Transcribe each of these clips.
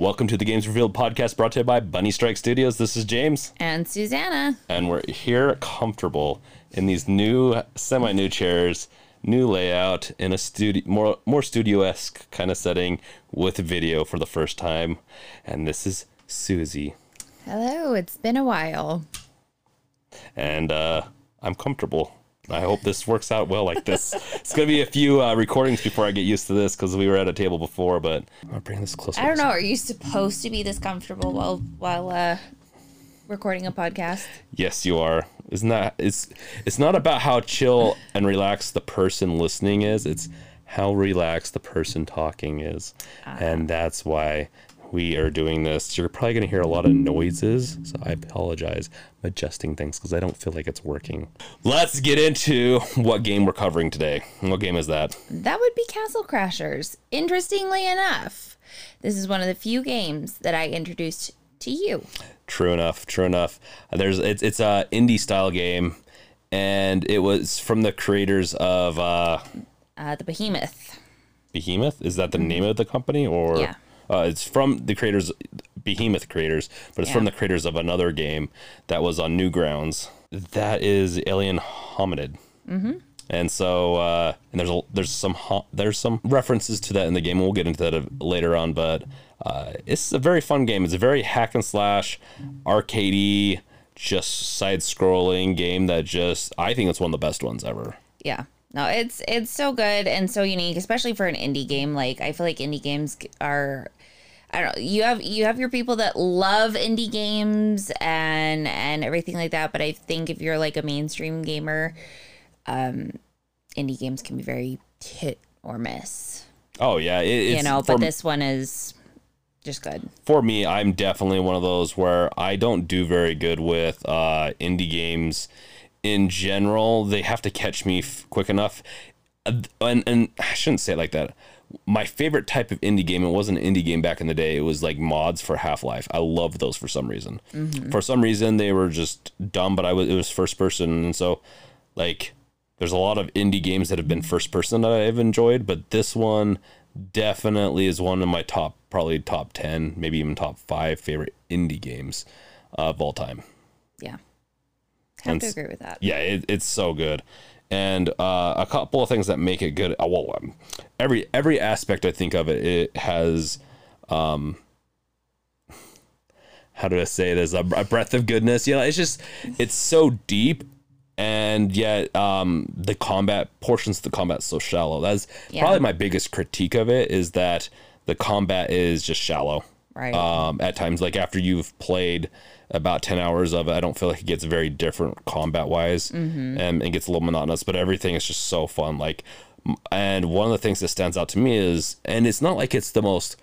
Welcome to the Games Revealed podcast brought to you by BunnyStrike Studios. This is James, And Susanna. and we're here comfortable in these new, semi new chairs, new layout in a studio, more, more studio esque kind of setting with video for the first time. And this is Suzie. Hello, it's been a while. And uh, I'm comfortable. I hope this works out well like this. it's going to be a few uh, recordings before I get used to this because we were at a table before, but I'm going to bring this closer. I don't know, are you supposed to be this comfortable while while uh recording a podcast? Yes, you are. Isn't that it's it's not about how chill and relaxed the person listening is, it's how relaxed the person talking is. And that's why we are doing this. You're probably going to hear a lot of noises, so I apologize. I'm adjusting things because I don't feel like it's working. Let's get into what game we're covering today. What game is that? That would be Castle Crashers. Interestingly enough, this is one of the few games that I introduced to you. True enough. True enough. There's it's it's a indie style game, and it was from the creators of uh, Uh, the Behemoth. Behemoth. Is that the name of the company, or Yeah. Uh, it's from the creators, Behemoth creators, but it's from the creators of another game that was on Newgrounds. That is Alien Hominid. Mm-hmm. And so, uh, and there's a, there's some ho- there's some references to that in the game, and we'll get into that later on. But uh, it's a very fun game. It's a very hack and slash, arcadey, just side scrolling game that just I think it's one of the best ones ever. Yeah. No, it's it's so good and so unique, especially for an indie game. Like I feel like indie games are I don't know. You have you have your people that love indie games and and everything like that, but I think if you're like a mainstream gamer, um indie games can be very hit or miss. Oh yeah, it, you know, but this one is just good. for me, I'm definitely one of those where I don't do very good with uh, indie games in general. They have to catch me f- quick enough, and and I shouldn't say it like that. My favorite type of indie game, it wasn't an indie game back in the day. It was like mods for Half Life. I loved those for some reason. Mm-hmm. For some reason, they were just dumb, but I was it was first person, and so like there's a lot of indie games that have been first person that I've enjoyed, but this one definitely is one of my top, probably top 10, maybe even top five favorite indie games of all time. Yeah. Have And to agree with that. Yeah, it, it's so good. And uh, a couple of things that make it good. uh, Well, um, every every aspect I think of it, it has, um, how do I say this? A, a breath of goodness. You know, it's just it's so deep, and yet um, the combat portions of the combat so shallow. That's Yeah. probably my biggest critique of it is that the combat is just shallow Right. um, at times. Like after you've played about 10 hours of it, I don't feel like it gets very different combat wise and it gets a little monotonous, but everything is just so fun. Like, and one of the things that stands out to me is, and it's not like it's the most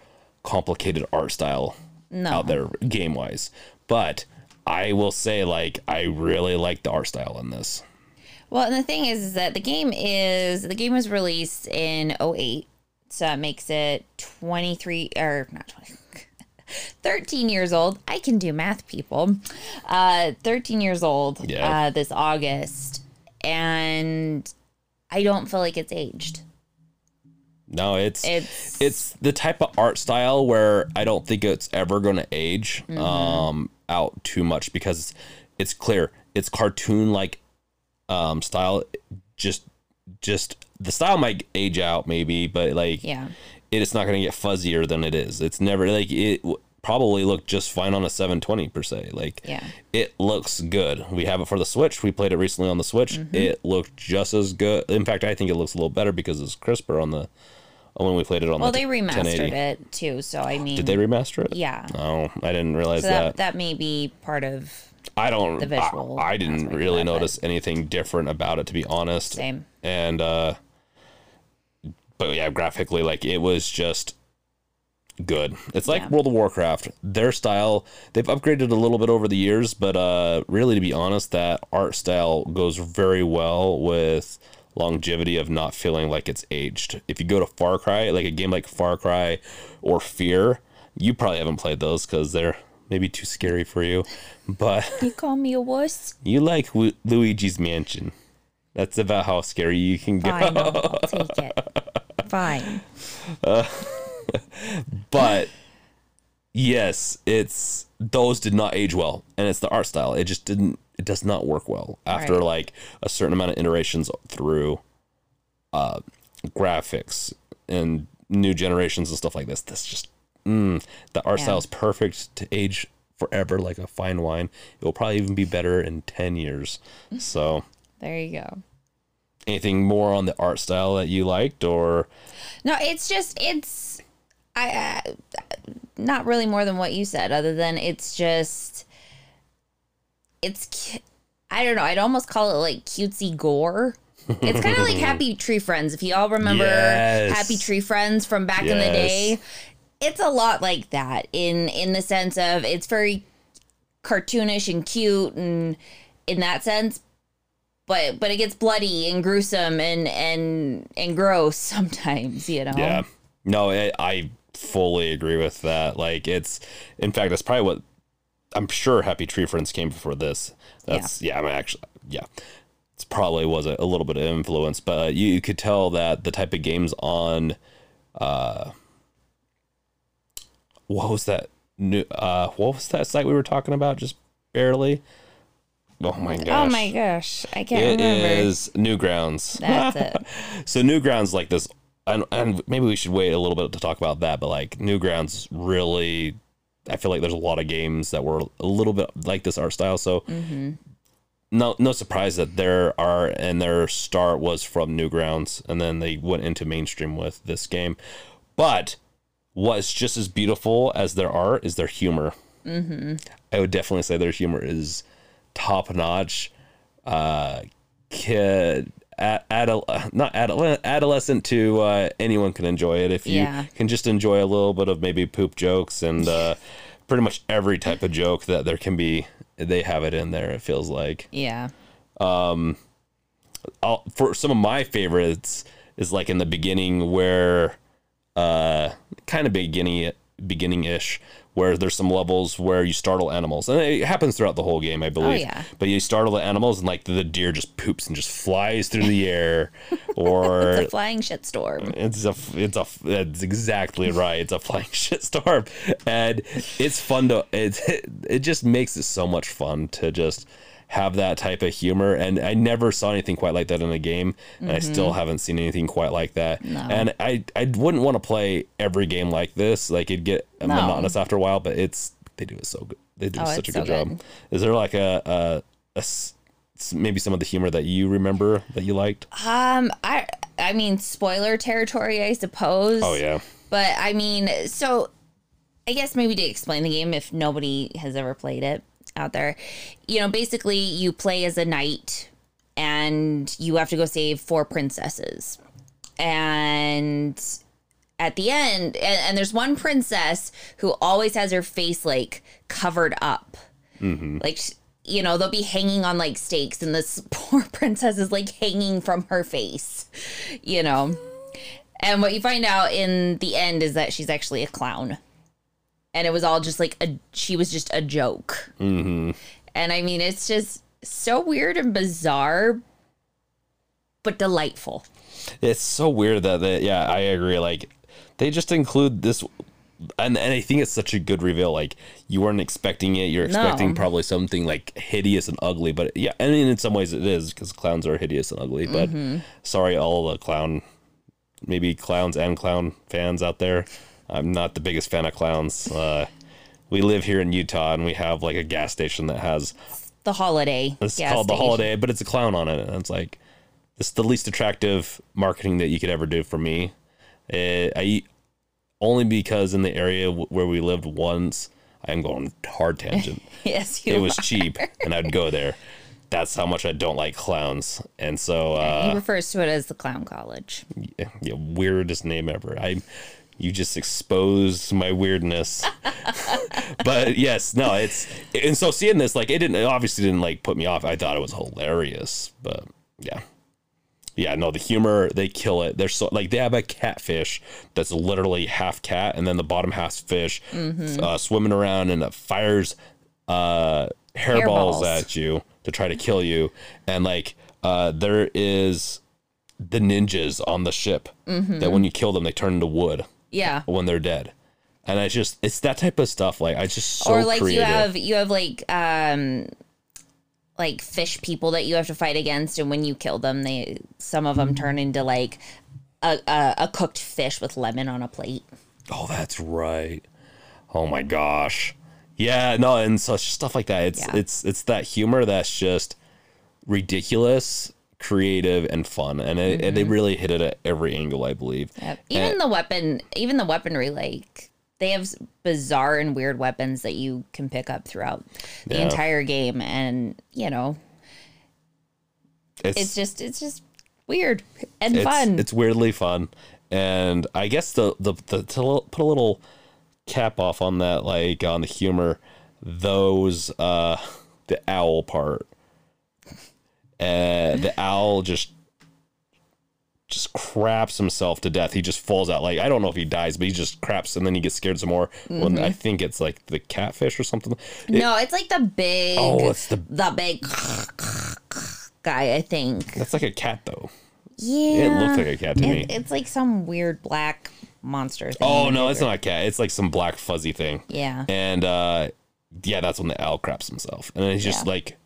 complicated art style No. out there game wise, but I will say, like, I really like the art style in this. Well, and the thing is, is that the game is the game was released in 08. So that makes it 23 or not 20 13 years old. I can do math, people. Uh 13 years old Yeah. uh this August and I don't feel like it's aged. No, it's It's it's the type of art style where I don't think it's ever going to age um, out too much because it's clear it's cartoon like um, style. Just just the style might age out maybe, but like yeah. It is not going to get fuzzier than it is. It's never like it w- probably looked just fine on a 720 per se. Like Yeah. it looks good. We have it for the Switch. We played it recently on the Switch. Mm-hmm. It looked just as good. In fact, I think it looks a little better because it's crisper on the when we played it on Well, the Well, they remastered it too, so I mean Did they remaster it? Yeah. Oh, I didn't realize So that, that. that may be part of I don't. the visual I, I didn't really that, notice anything different about it, to be honest. same. And uh, but yeah, graphically, like it was just good. It's like Yeah. World of Warcraft. Their style, they've upgraded a little bit over the years, but uh, really, to be honest, that art style goes very well with longevity of not feeling like it's aged. If you go to Far Cry, like a game like Far Cry or Fear, you probably haven't played those because they're maybe too scary for you. But You call me a wuss? you like Lu- Luigi's Mansion. That's about how scary you can go. Fine, I'll I'll take it. Fine. but yes, it's those did not age well, and it's the art style. It just didn't. It does not work well after Right. like a certain amount of iterations through uh, graphics and new generations and stuff like this. This just mm, the art Yeah. style is perfect to age forever, like a fine wine. It will probably even be better in ten years. So, There you go. Anything more on the art style that you liked, or No, it's just it's I uh, not really more than what you said other than it's just it's I don't know, I'd almost call it like cutesy gore. It's kind of like Happy Tree Friends. If you all remember Yes. Happy Tree Friends from back in the day, it's a lot like that in in the sense of it's very cartoonish and cute and in that sense but but it gets bloody and gruesome and and and gross sometimes you know Yeah. No, I I fully agree with that. Like it's in fact that's probably what I'm sure Happy Tree Friends came before this. That's yeah, I mean actually yeah. It's probably was a, a little bit of influence, but you, you could tell that the type of games on uh what was that new uh what was that site we were talking about just barely? Oh my gosh. oh my gosh i can't It remember is Newgrounds. that's it So Newgrounds like this, and, and maybe we should wait a little bit to talk about that. But like Newgrounds really, I feel like there's a lot of games that were a little bit like this art style. So no, no surprise that their art and their start was from Newgrounds, and then they went into mainstream with this game. But what's just as beautiful as their art is their humor. Mm-hmm. I would definitely say their humor is top notch. Uh, kid, ad, adol- not adol- adolescent to uh, anyone can enjoy it if you Yeah. can just enjoy a little bit of maybe poop jokes and uh, pretty much every type of joke that there can be. They have it in there. It feels like. yeah I'll, for some of my favorites is like in the beginning where uh kind of beginning beginning ish where there's some levels where you startle animals and it happens throughout the whole game i oh, believe Oh, yeah. but you startle the animals and like the deer just poops and just flies through the air or it's a flying shitstorm it's a it's a it's exactly right. It's a flying shitstorm, and it's fun to it. It just makes it so much fun to just have that type of humor. And I never saw anything quite like that in a game, and I still haven't seen anything quite like that. And I I wouldn't want to play every game like this. Like it'd get No. monotonous after a while. But it's they do it so good. They do Oh, such a good so job. good. Is there like a, a, maybe some of the humor that you remember that you liked? um i i mean spoiler territory i suppose Oh yeah. But I mean, so I guess maybe to explain the game if nobody has ever played it out there. You know, basically you play as a knight and you have to go save four princesses. And at the end, and, and there's one princess who always has her face like covered up. Mm-hmm. Like, you know, they'll be hanging on like stakes, and this poor princess is like hanging from her face, you know. And what you find out in the end is that she's actually a clown. And it was all just like a, she was just a joke. Mm-hmm. And I mean, it's just so weird and bizarre, but delightful. It's so weird that they, yeah, I agree. Like they just include this, and and I think it's such a good reveal. Like you weren't expecting it. You're expecting No. probably something like hideous and ugly, but yeah, I mean in some ways it is because clowns are hideous and ugly. But sorry, all the clown, maybe clowns and clown fans out there. I'm not the biggest fan of clowns. Uh, we live here in Utah, and we have like a gas station that has The holiday. it's called the holiday, but it's a clown on it, and it's like it's the least attractive marketing that you could ever do for me. Uh, I only because in the area w- where we lived once, I'm going hard tangent. Yes, you it was are. cheap, and I'd go there. That's how much I don't like clowns, and so uh, he refers to it as the clown college. yeah, yeah, weirdest name ever. I you just exposed my weirdness. but yes, no, it's and so seeing this like it didn't it obviously didn't like put me off. I thought it was hilarious, but yeah. Yeah, no, the humor they kill it. They're so like they have a catfish that's literally half cat, and then the bottom half fish uh, swimming around and it fires uh, hairballs Hairballs. at you to try to kill you, and like uh, there is the ninjas on the ship that when you kill them they turn into wood Yeah. when they're dead. and I just it's that type of stuff. Like I just so or like creative. you have you have like um like fish people that you have to fight against and when you kill them they some of them turn into like a, a, a cooked fish with lemon on a plate Oh, that's right. Oh my gosh. Yeah, no, and so stuff like that. It's Yeah. it's it's that humor that's just ridiculous, creative, and fun, and, it, and they Mm-hmm. really hit it at every angle, I believe. Yep. Even the weapon, even the weaponry, like they have bizarre and weird weapons that you can pick up throughout the Yeah. entire game, and you know, It's it's just it's just weird and it's, fun. It's weirdly fun, and I guess the the, the to put a little cap off on that, like on the humor, those uh the owl part, uh, the owl just just craps himself to death. He just falls out. Like I don't know if he dies, but he just craps and then he gets scared some more. When Mm-hmm. I think it's like the catfish or something. It- no, it's like the big, oh, it's the the big guy. I think. that's like a cat though. Yeah, It looks like a cat to me. It's like some weird black monster thing. Oh no, it's not a cat. It's like some black fuzzy thing. Yeah. And uh yeah, that's when the owl craps himself. And then he's just Yeah. like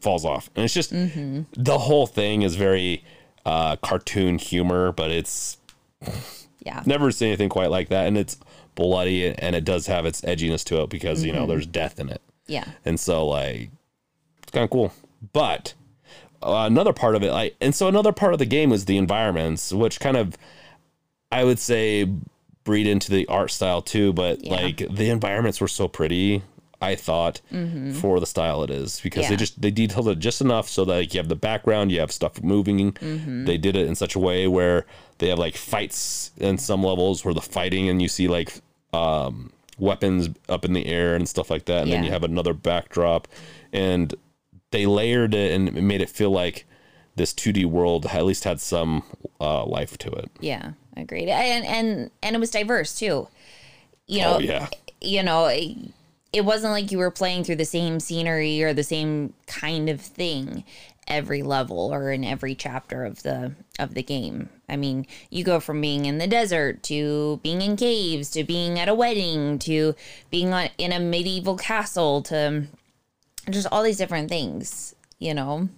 falls off. And it's just the whole thing is very uh cartoon humor, but it's Yeah. never seen anything quite like that. And it's bloody and it does have its edginess to it because, you know, there's death in it. Yeah. And so like it's kind of cool. But uh, another part of it, like, and so another part of the game is the environments, which kind of, I would say, breed into the art style too. But Yeah. like the environments were so pretty, I thought, for the style it is, because they just they detailed it just enough so that like, you have the background, you have stuff moving. They did it in such a way where they have like fights in some levels where the fighting and you see like um weapons up in the air and stuff like that and then you have another backdrop and they layered it and it made it feel like this 2D world at least had some uh, life to it. Yeah. I agreed. And and and it was diverse too. You know. oh yeah, you know, it, wasn't like you were playing through the same scenery or the same kind of thing every level or in every chapter of the of the game. I mean, you go from being in the desert to being in caves to being at a wedding to being on, in a medieval castle to just all these different things, you know.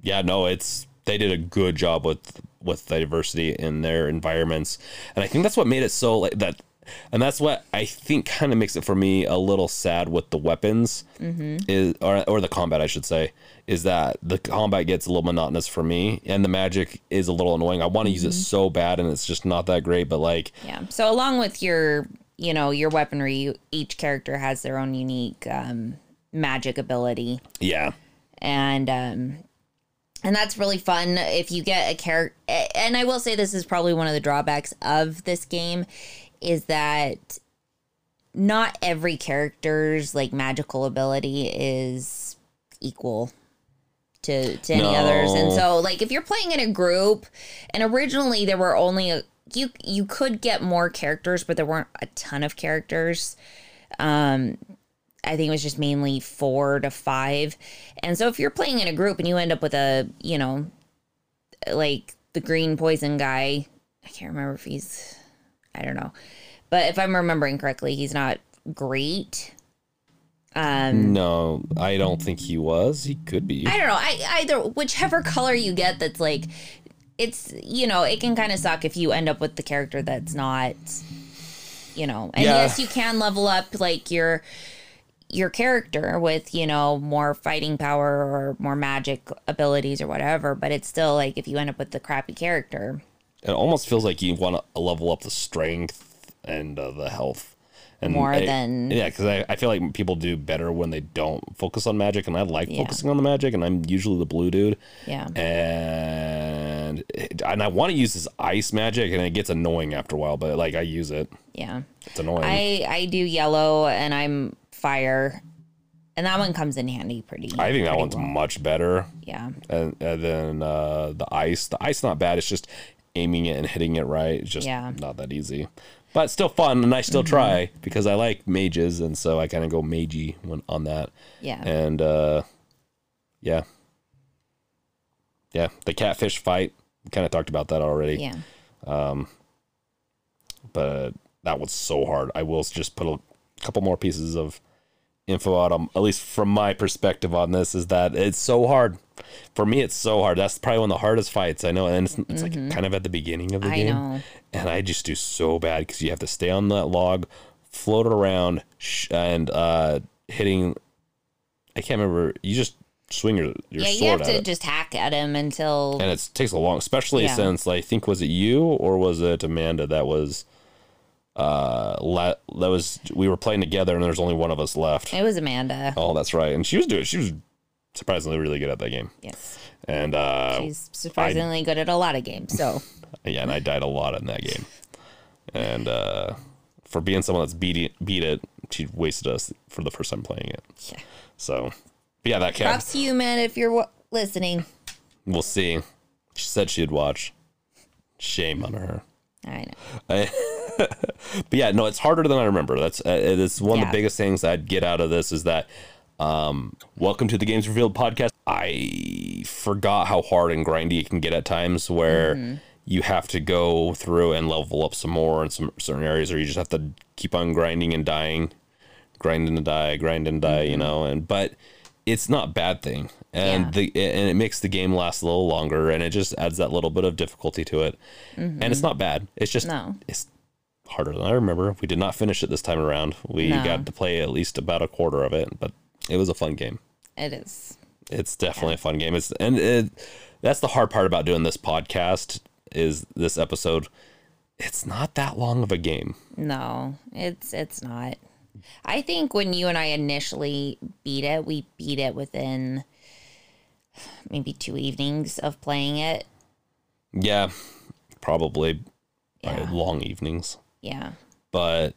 yeah. No, it's they did a good job with with diversity in their environments, and I think that's what made it so like that. And that's what I think kind of makes it for me a little sad with the weapons, is or or the combat I should say, is that the combat gets a little monotonous for me, and the magic is a little annoying. I want to use it so bad, and it's just not that great. But like, Yeah. So along with your, you know, your weaponry, you, each character has their own unique um, magic ability. yeah, and um and that's really fun if you get a character and i will say this is probably one of the drawbacks of this game is that not every character's like magical ability is equal to to any No. others and so like if you're playing in a group and originally there were only a you you could get more characters but there weren't a ton of characters Um, I think it was just mainly four to five. And so if you're playing in a group and you end up with a, you know, like the green poison guy, I can't remember if he's, I don't know. But if I'm remembering correctly, he's not great. Um, no, I don't think he was. He could be. I don't know. I either whichever color you get that's like it's you know, it can kind of suck if you end up with the character that's not you know. And Yeah. yes, you can level up like your your character with, you know, more fighting power or more magic abilities or whatever, but it's still like if you end up with the crappy character. It almost feels like you want to level up the strength and uh, the health and More I- than- yeah because I, I feel like people do better when they don't focus on magic and i like Yeah. focusing on the magic and i'm usually the blue dude Yeah. and and i want to use this ice magic and it gets annoying after a while but like i use it Yeah. it's annoying I I do yellow and I'm fire. And that one comes in handy pretty. I think that one's well. much better Yeah. and, and then uh, the ice the ice not bad it's just aiming it and hitting it right it's just Yeah. Mm-hmm. not that easy but still fun and i still try because i like mages and so i kind of go magey when on that Yeah. and uh yeah yeah the catfish fight kind of talked about that already Yeah. but that was so hard. I will just put a couple more pieces of info out on, at least from my perspective on this, is that it's so hard. For me, it's so hard. That's probably one of the hardest fights I know, and it's, it's like kind of at the beginning of the Mm-hmm. I game, know. and I just do so bad because you have to stay on that log, float it around, sh- and uh, hitting. I can't remember. You just swing your your Yeah, you have to it just hack at him until and it takes a long especially Yeah. since like, i think was it you or was it amanda that was uh la- that was we were playing together and there's only one of us left it was Amanda. oh that's right and she was doing she was surprisingly really good at that game Yes. and uh She's surprisingly good at a lot of games. So yeah and i died a lot in that game and uh for being someone that's beat it, beat it she wasted us for the first time playing it yeah. so yeah that cat Props to you, man, if you're w- listening. we'll see she said she'd watch shame on her I know. but yeah, no, it's harder than I remember. That's uh, it's one of the biggest things I'd get out of this is that um, welcome to the Games Revealed podcast. I forgot how hard and grindy it can get at times where Mm-hmm. you have to go through and level up some more in some certain areas, or you just have to keep on grinding and dying, grinding and die, grind and die, Mm-hmm. you know. And but it's not a bad thing, and Yeah. the and it makes the game last a little longer, and it just adds that little bit of difficulty to it. And it's not bad. It's just Mm-hmm. No. it's harder than I remember. We did not finish it this time around. We No. got to play at least about a quarter of it, but it was a fun game. It is. It's definitely a fun game. It's and it, that's the hard part about doing this podcast is this episode. It's not that long of a game. No, it's it's not. I think when you and I initially beat it, we beat it within maybe two evenings of playing it. Yeah, probably by Yeah. long evenings. Yeah. but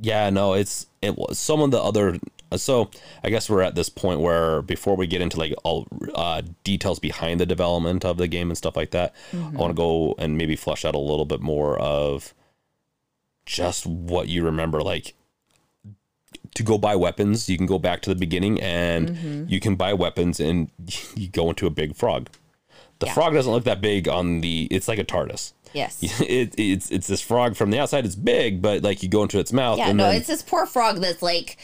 yeah no it's it was some of the other so i guess we're at this point where before we get into like all uh, details behind the development of the game and stuff like that i want to go and maybe flesh out a little bit more of just what you remember like to go buy weapons you can go back to the beginning and you can buy weapons and you go into a big frog the Yeah. frog doesn't look that big on the it's like a tardis Yes. it, it's it's this frog from the outside. It's big, but like you go into its mouth, Yeah, no, then it's this poor frog that's like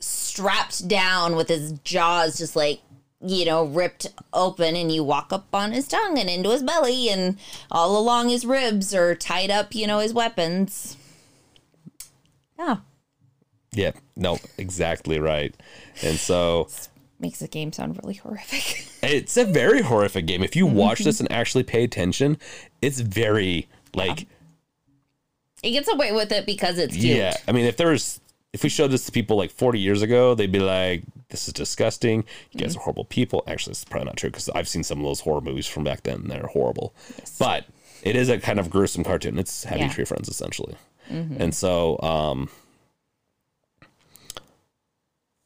strapped down with his jaws just like, you know, ripped open, and you walk up on his tongue and into his belly, and all along his ribs are tied up, you know, his weapons. Yeah, yeah, no, exactly right. And so makes the game sound really horrific. it's a very horrific game. If you watch mm-hmm. this and actually pay attention, it's very like it gets away with it because it's cute. yeah. I mean, if there was if we showed this to people like 40 years ago, they'd be like, "This is disgusting. You guys mm-hmm. are horrible people." Actually, it's probably not true because I've seen some of those horror movies from back then. They're horrible, but it is a kind of gruesome cartoon. It's Happy Yeah. Tree Friends essentially, mm-hmm. and so um,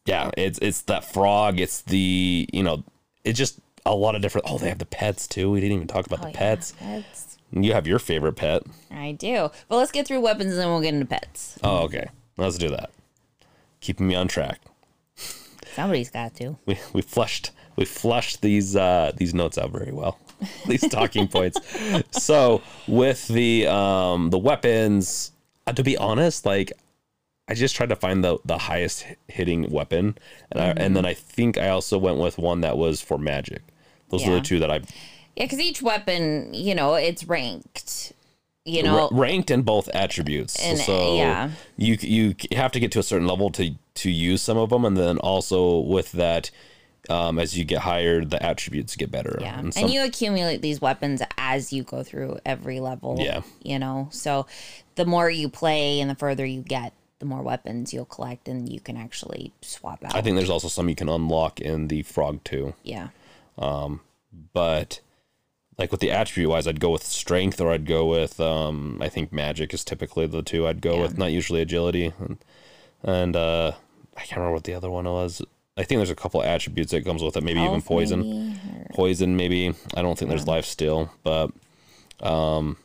yeah, it's it's that frog. It's the you know, it's just a lot of different. Oh, they have the pets too. We didn't even talk about Oh, the yeah, pets. pets. You have your favorite pet. I do. But let's get through weapons and then we'll get into pets. Oh, okay. Let's do that. Keeping me on track. Somebody's got to. we we flushed we flushed these uh these notes out very well these talking points so with the um the weapons uh, to be honest like i just tried to find the the highest hitting weapon and I, and then i think i also went with one that was for magic those are Yeah. the two that i Yeah, because each weapon, you know, it's ranked. You know, ranked in both attributes And, so yeah. you you have to get to a certain level to to use some of them and then also with that um, as you get higher the attributes get better Yeah. and And, you accumulate these weapons as you go through every level. Yeah. You know, so the more you play and the further you get, the more weapons you'll collect and you can actually swap out. I think there's also some you can unlock in the frog too. yeah. But like with the attribute wise, I'd go with strength or I'd go with um I think magic is typically the two I'd go Yeah. with, not usually agility. And, and uh I can't remember what the other one was. I think there's a couple attributes that comes with it, maybe even poison. maybe, or- Poison maybe. I don't think there's life still, but um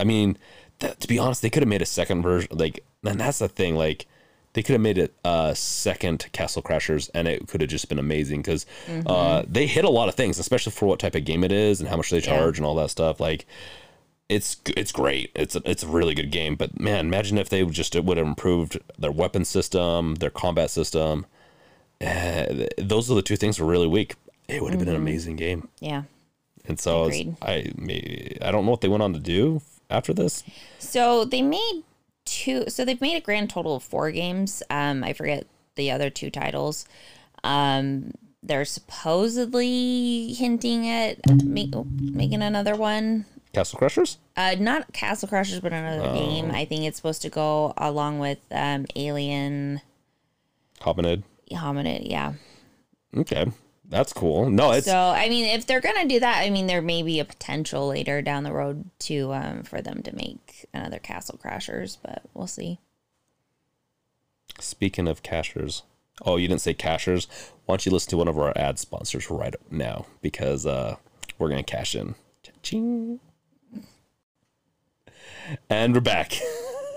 I mean, th- to be honest, they could have made a second version like and that's the thing like they could have made it uh second Castle Crashers and it could have just been amazing because Mm-hmm. uh they hit a lot of things, especially for what type of game it is and how much they charge and all that stuff. Like it's it's great. It's a, it's a really good game. But man, imagine if they just would have improved their weapon system, their combat system. Uh, those are the two things were really weak. It would have been an amazing game. Yeah. And so I, was- I may I don't know what they went on to do after this. So they made two. So they've made a grand total of four games. Um, I forget the other two titles. Um, they're supposedly hinting at make, making another one. Castle Crushers. Uh, not Castle Crushers, but another Oh. game. I think it's supposed to go along with um, Alien Hominid. Hominid. Yeah. Okay, that's cool. No, it's so I mean, if they're gonna do that, I mean, there may be a potential later down the road to um, for them to make another Castle Crashers, but we'll see. speaking of cashers. Oh, you didn't say cashers. Why don't you listen to one of our ad sponsors right now because uh, we're gonna cash in. Ching. And we're back.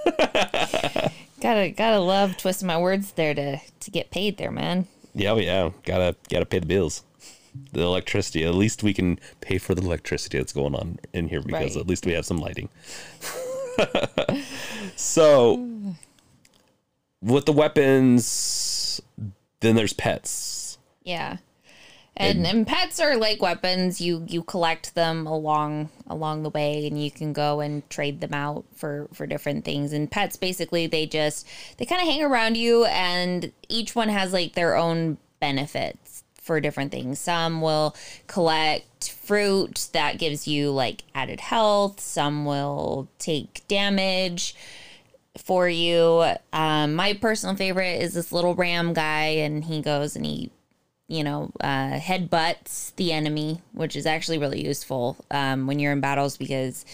Gotta gotta love twisting my words there to to get paid there, man. Yeah, we- yeah, gotta gotta pay the bills. The electricity. At least we can pay for the electricity that's going on in here because Right. at least we have some lighting. so, with the weapons, then there's pets. Yeah. And, and pets are like weapons. You you collect them along along the way, and you can go and trade them out for for different things. And pets basically they just they kind of hang around you, and each one has like their own benefits for different things. Some will collect fruit that gives you like added health. Some will take damage for you. Um, my personal favorite is this little ram guy, and he goes and he, you know, uh, headbutts the enemy, which is actually really useful um, when you're in battles because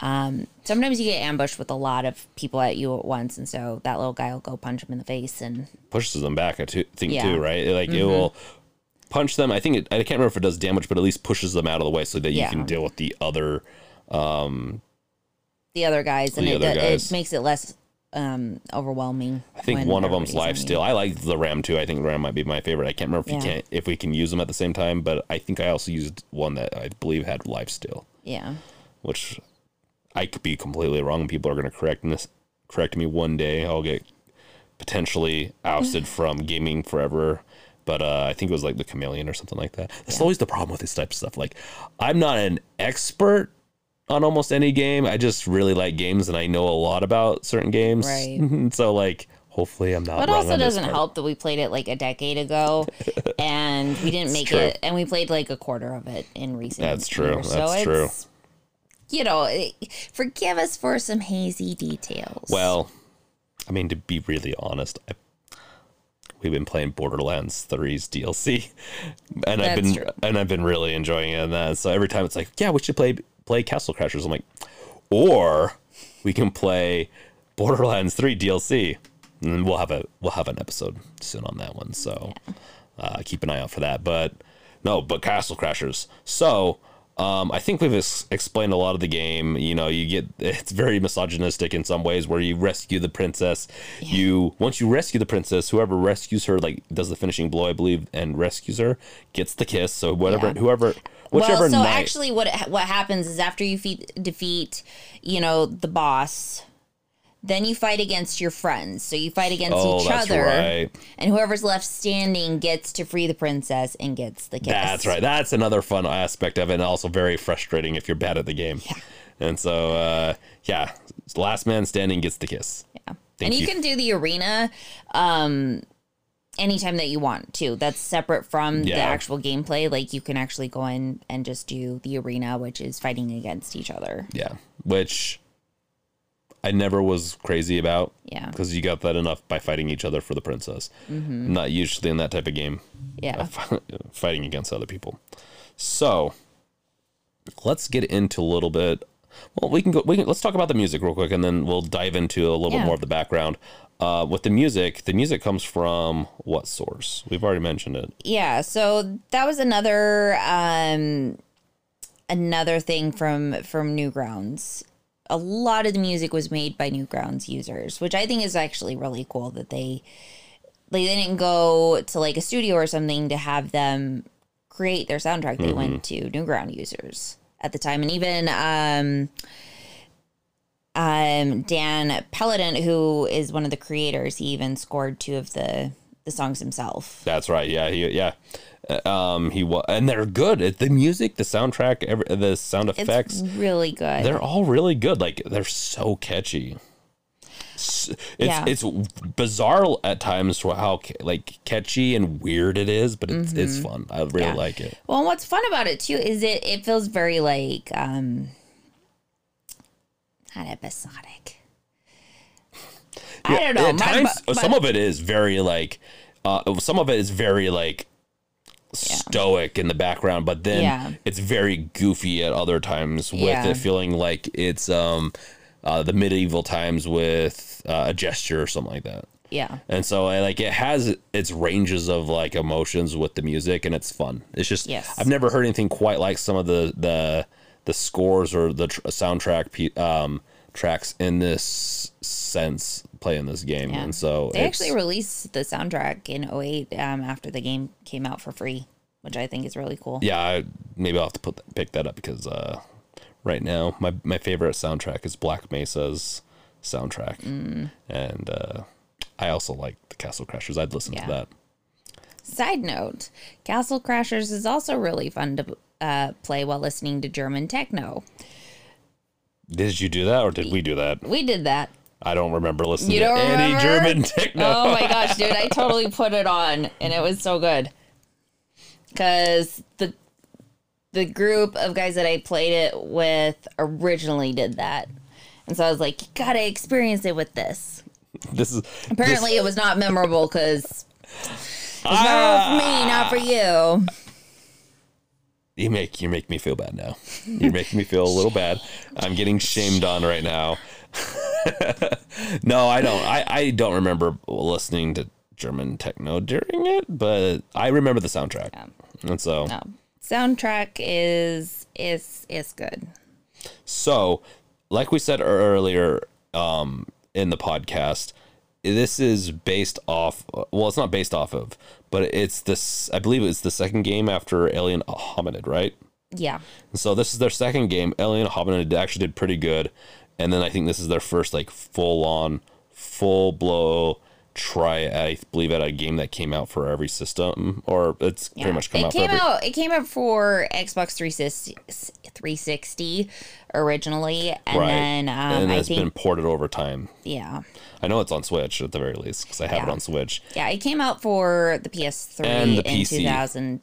um, sometimes you get ambushed with a lot of people at you at once, and so that little guy will go punch him in the face, and pushes them back. I t- think Yeah. Mm-hmm. too, right? Like it will punch them. I think it, I can't remember if it does damage, but at least pushes them out of the way so that you Yeah. can deal with the other. the other guys, and The it, other it guys. makes it less um, overwhelming. I think one of them's life steal. I like the ram too. I think ram might be my favorite. I can't remember if you can't if we can use them at the same time, but I think I also used one that I believe had life steal, Yeah, which I could be completely wrong. People are going to correct this, correct me one day. I'll get potentially ousted from gaming forever. But uh, I think it was like the chameleon or something like that. That's always the problem with this type of stuff. Like, I'm not an expert on almost any game. I just really like games and I know a lot about certain games. Right. so like, hopefully I'm not. But wrong also on doesn't part. help that we played it like a decade ago, and we didn't make true. it, and we played like a quarter of it in recent. That's true. years. That's true. You know, eh, forgive us for some hazy details. Well, I mean, to be really honest, I, we've been playing Borderlands 3's DLC, and I've been true. and I've been really enjoying it. And that, so every time it's like, yeah, we should play play Castle Crashers. I'm like, or we can play Borderlands 3 DLC, and we'll have a we'll have an episode soon on that one. So uh, keep an eye out for that. But no, but Castle Crashers. So. Um, I think we've ex- explained a lot of the game. You know, you get it's very misogynistic in some ways, where you rescue the princess. You once you rescue the princess, whoever rescues her like does the finishing blow, I believe, and rescues her gets the kiss. So whatever, Yeah. whoever, whichever well, so actually, what what happens is after you feat, defeat, you know, the boss, then you fight against your friends. So you fight against oh, each that's other, right. and whoever's left standing gets to free the princess and gets the kiss. That's right. That's another fun aspect of it, and also very frustrating if you're bad at the game. Yeah. And so, uh, yeah, last man standing gets the kiss. Yeah. Thank and you, you. can do the arena um anytime that you want to. That's separate from the actual gameplay. Like you can actually go in and just do the arena, which is fighting against each other. Yeah, which I never was crazy about. Yeah. because you got that enough by fighting each other for the princess. I'm not usually in that type of game, Yeah. fighting against other people. So let's get into a little bit. Well, we can go. We can let's talk about the music real quick, and then we'll dive into a little bit more of the background. Uh, with the music, the music comes from what source? We've already mentioned it. Yeah, so that was another um another thing from from Newgrounds. A lot of the music was made by Newgrounds users, which I think is actually really cool that they like they didn't go to like a studio or something to have them create their soundtrack. They went to Newground users at the time, and even um, um, Dan Paladin, who is one of the creators, he even scored two of the the songs himself. That's right. Yeah, he, yeah. Um, he was, and they're good. The music, the soundtrack, every, the sound effects, It's really good. they're all really good. Like they're so catchy. It's Yeah. it's bizarre at times for how like catchy and weird it is, but it's it's fun. I really Mm-hmm. Yeah. like it. Well, what's fun about it too is it it feels very like um not episodic. I don't know. At My- times, my- some of it is very like, uh, some of it is very like stoic in the background, but then Yeah. it's very goofy at other times with Yeah. it feeling like it's um uh, the medieval times with uh, a gesture or something like that. yeah. And so I like it has its ranges of like emotions with the music and it's fun. It's just Yes. I've never heard anything quite like some of the the the scores or the tr- soundtrack pe- um tracks in this sense playing this game. Yeah. And so They actually released the soundtrack in 08 um, after the game came out for free, which I think is really cool. yeah, I, maybe I'll have to put that, pick that up because uh right now my my favorite soundtrack is Black Mesa's soundtrack. Mm. And uh I also like the Castle Crashers. I'd listen Yeah. to that. Side note Castle Crashers is also really fun to uh, play while listening to German techno. Did you do that or did we do that? We did that. I don't remember listening You to don't any remember? German techno. Oh my gosh, dude, I totally put it on and it was so good. Cuz the the group of guys that I played it with originally did that. And so I was like, you got to experience it with this. This is Apparently it was not memorable cuz it's Ah! memorable for me, not for you. you make you make me feel bad now. You're making me feel a little bad. I'm getting shamed on right now. no, I don't. I, I don't remember listening to German techno during it, but I remember the soundtrack. Yeah. And so No. Soundtrack is is is good. So, like we said earlier um, in the podcast, this is based off. Well, it's not based off of, but it's this. I believe it's the second game after Alien Hominid, right? Yeah. And so this is their second game. Alien Hominid actually did pretty good, and then I think this is their first like full on, full blow try. I believe at a game that came out for every system, or it's Yeah. pretty much come it out came for every. out. It came out for Xbox 360, 360 originally, and Right, then um, and it's think been ported over time. yeah, I know it's on Switch at the very least because I have it on Switch. yeah, it came out for the PS3 And the in PC. 2000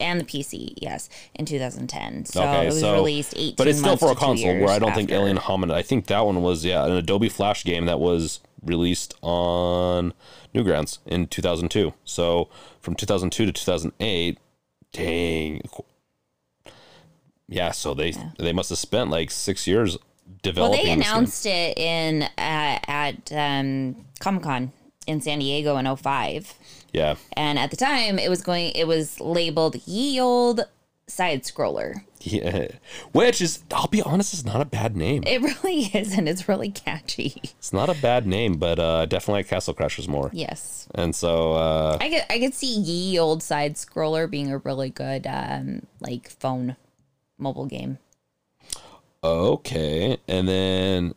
and the PC, yes, in 2010. So Okay, it was so released 18 but it's still for a console where I don't think. Alien Hominid. I think that one was yeah an Adobe Flash game that was released on Newgrounds in 2002. So from 2002 to 2008, dang, yeah. So they they must have spent like six years Well, developing. they this game. announced it in uh, at um, Comic Con in San Diego in 05. Yeah, And at the time, it was going. It was labeled "Ye Old Side Scroller." yeah. Which is, I'll be honest, is not a bad name. It really is, and it's really catchy. It's not a bad name, but uh, definitely like Castle Crashers more. Yes, And so uh, I could I could see "Ye Old Side Scroller" being a really good um, like phone mobile game. Okay, and then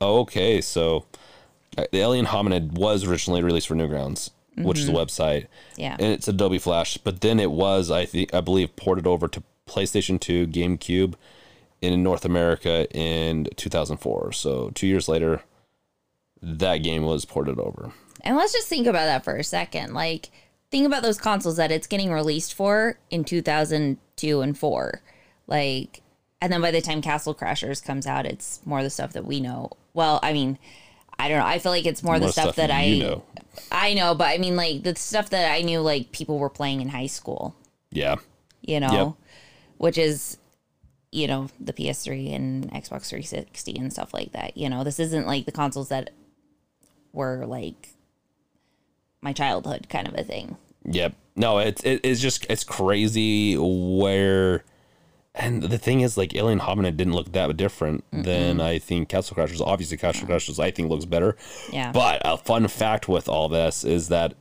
okay, so the Alien Hominid was originally released for Newgrounds, which is a mm-hmm. website, Yeah, and it's Adobe Flash. But then it was, I think, I believe, ported over to PlayStation Two, GameCube, in North America in 2004. So two years later, that game was ported over. and let's just think about that for a second. Like, think about those consoles that it's getting released for in two thousand two and four, like. And then by the time Castle Crashers comes out, it's more the stuff that we know. Well, I mean, I don't know. I feel like it's more, the More stuff, that I know. I know, but I mean, like the stuff that I knew, like people were playing in high school, Yeah, you know, Yep. which is, you know, the PS3 and Xbox 360 and stuff like that. You know, this isn't like the consoles that were like my childhood kind of a thing. Yep. No, it's it, it's just it's crazy where, and the thing is, like Alien Hominid didn't look that different than I think Castle Crashers. Obviously, Castle Crashers I think looks better. Yeah. But a fun fact with all this is that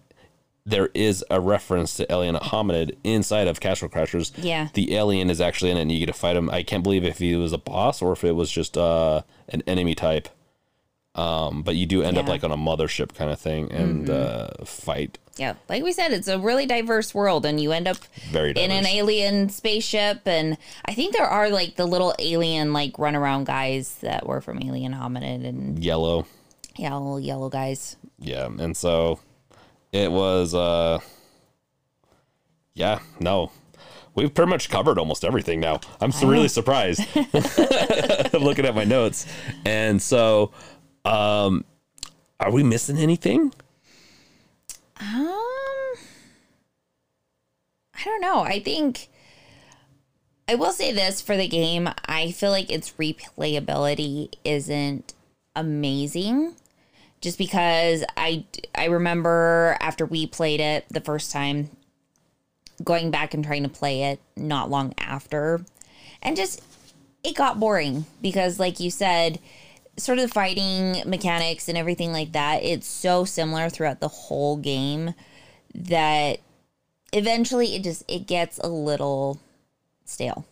there is a reference to Alien Hominid inside of Castle Crashers. Yeah. The alien is actually in it and you get to fight him. I can't believe if he was a boss or if it was just uh, an enemy type. Um, but you do end up Yeah. Mm-hmm. like on a mothership kind of thing and uh, fight. Yeah, like we said, it's a really diverse world, and you end up Very in an alien spaceship. And I think there are like the little alien like runaround guys that were from Alien Hominid, and Yellow. yeah, little yellow guys. Yeah. And so it was, uh, yeah, no. We've pretty much covered almost everything now. I'm so really surprised looking at my notes. And so, um, are we missing anything? Um, I don't know. I think I will say this for the game. I feel like its replayability isn't amazing. Just because I I remember after we played it the first time, going back and trying to play it not long after, and just it got boring because, like you said, sort of the fighting mechanics and everything like that, it's so similar throughout the whole game that eventually it just it gets a little stale.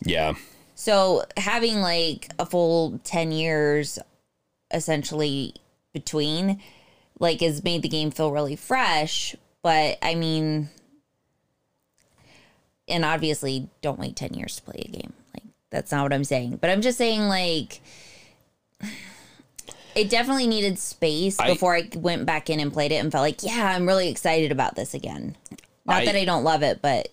Yeah. So having like a full 10 years essentially between like has made the game feel really fresh, but I mean and obviously don't wait 10 years to play a game. Like that's not what I'm saying. But I'm just saying like it definitely needed space I- before I went back in and played it and felt like, yeah, I'm really excited about this again. Not I- that I don't love it, but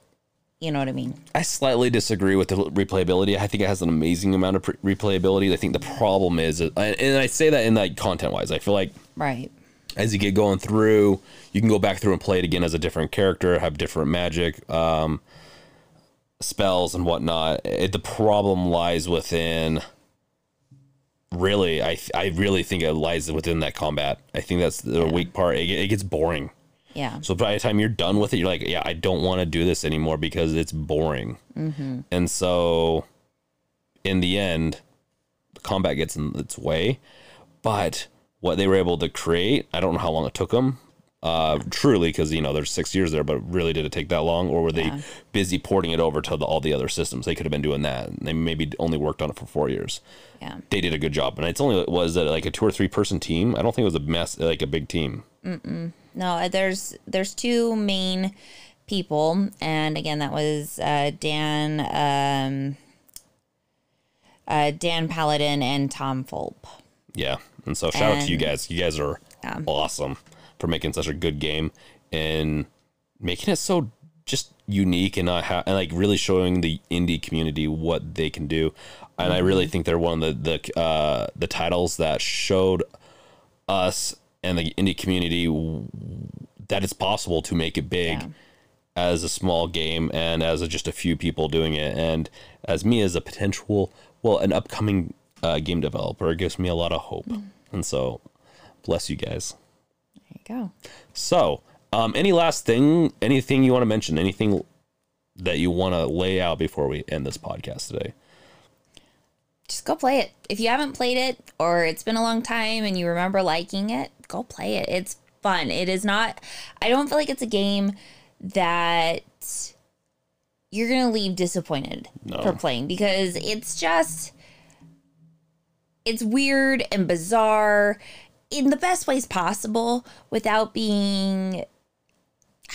you know what I mean. I slightly disagree with the replayability. I think it has an amazing amount of pre- replayability. I think the problem is, and I say that in like content wise, I feel like Right. as you get going through, you can go back through and play it again as a different character, have different magic, um, spells and whatnot. It, the problem lies within. Really, I I really think it lies within that combat. I think that's the weak part. It, it gets boring. Yeah. So by the time you're done with it, you're like, yeah, I don't want to do this anymore because it's boring. Mm-hmm. And so, in the end, the combat gets in its way. But what they were able to create, I don't know how long it took them. Uh, truly, because you know there's six years there, but really did it take that long, or were they Yeah. busy porting it over to the, all the other systems? They could have been doing that. They maybe only worked on it for four years. Yeah. They did a good job, and it's only was it like a two or three person team. I don't think it was a mess like a big team. Mm-mm. No, uh, there's there's two main people, and again, that was uh, Dan um, uh, Dan Paladin and Tom Fulp. Yeah. And so shout out to you guys. You guys are awesome for making such a good game and making it so just unique and not ha- and like really showing the indie community what they can do. And I really think they're one of the the uh, the titles that showed us and the indie community w- that it's possible to make it big Yeah. as a small game and as a, just a few people doing it. And as me as a potential, well, an upcoming uh, game developer, it gives me a lot of hope. And so, bless you guys. Go. So, um, any last thing, anything you want to mention, anything that you want to lay out before we end this podcast today? Just go play it. If you haven't played it or it's been a long time and you remember liking it, go play it. It's fun. It is not. I don't feel like it's a game that you're gonna leave disappointed No. for playing because it's just it's weird and bizarre in the best ways possible without being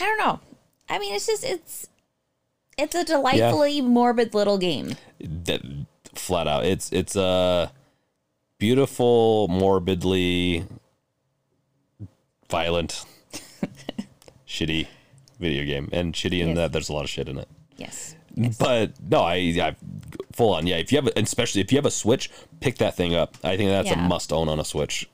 I don't know. I mean it's just it's it's a delightfully morbid little game. That flat out, it's it's a beautiful, morbidly violent, shitty video game, and shitty in Yes. that there's a lot of shit in it. Yes. But no, I, I full on. Yeah, if you have, especially if you have a Switch, pick that thing up. I think that's a must own on a Switch.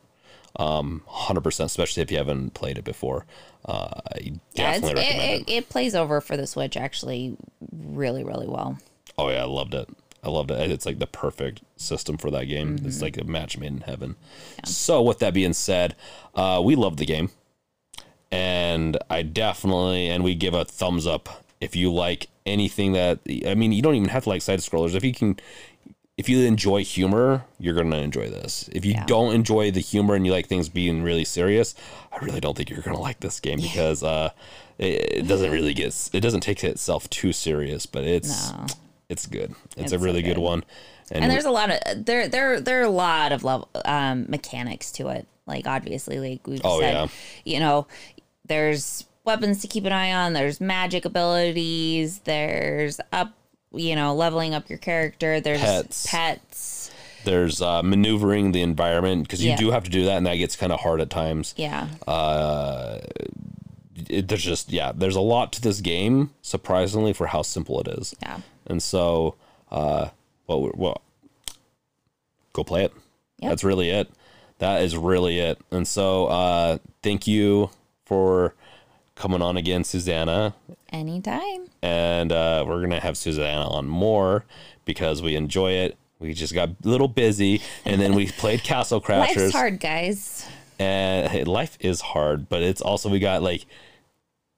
Um, hundred percent, especially if you haven't played it before. Uh, I Yeah, definitely it, recommend it, it plays over for the Switch actually really, really well. Oh yeah, I loved it. I loved it. It's like the perfect system for that game. It's Mm-hmm. like a match made in heaven. So with that being said, uh, we love the game, and I definitely and we give a thumbs up if you like anything that I mean. You don't even have to like side scrollers if you can if you enjoy humor, you're gonna enjoy this. If you Yeah. don't enjoy the humor and you like things being really serious, I really don't think you're gonna like this game because uh, it, it doesn't really get it doesn't take itself too serious, but it's No. it's good. It's, It's a so really good. good. one. and there's a lot of there there there are a lot of level um mechanics to it like obviously like we've Oh, said yeah. you know there's weapons to keep an eye on there's magic abilities there's up you know leveling up your character there's Pets. pets there's uh, maneuvering the environment because you Yeah. do have to do that, and that gets kind of hard at times. yeah Uh, it, there's just yeah, there's a lot to this game, surprisingly for how simple it is. yeah And so, uh, well, well, go play it. Yep. That's really it. That is really it. And so, uh, thank you for coming on again, Susanna. anytime. And uh, we're gonna have Susanna on more because we enjoy it. We just got a little busy, and then we played Castle Crashers. life's hard guys. And hey, life is hard, but it's also we got like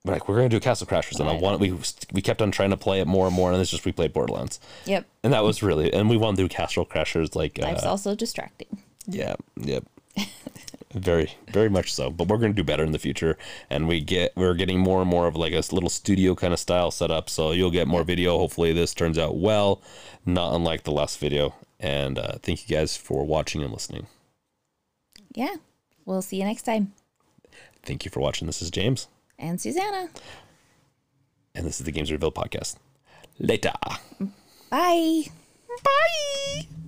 we're like we're gonna do Castle Crashers, and I want we we kept on trying to play it more and more, and it's just we played Borderlands, yep. And that was really and we want to do Castle Crashers like life's uh, also distracting. Yeah yep very very much so, but we're gonna do better in the future, and we get we're getting more and more of like a little studio kind of style set up, so you'll get more video. Hopefully, this turns out well, not unlike the last video. And uh, thank you guys for watching and listening. yeah we'll see you next time Thank you for watching. This is James. and susanna and this is the Games Revealed podcast. Later. bye Bye.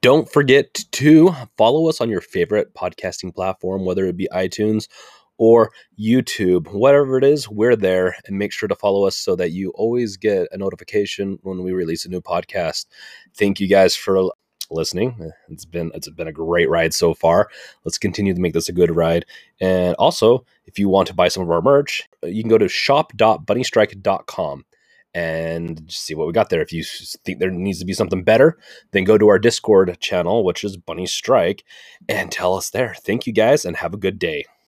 Don't forget to follow us on your favorite podcasting platform, whether it be iTunes or YouTube, whatever it is, we're there. And make sure to follow us so that you always get a notification when we release a new podcast. Thank you guys for listening. It's been it's been a great ride so far. Let's continue to make this a good ride. And also, if you want to buy some of our merch, you can go to shop.bunnystrike.com and see what we got there. If you think there needs to be something better, then go to our Discord channel, which is BunnyStrike, and tell us there. Thank you guys and have a good day.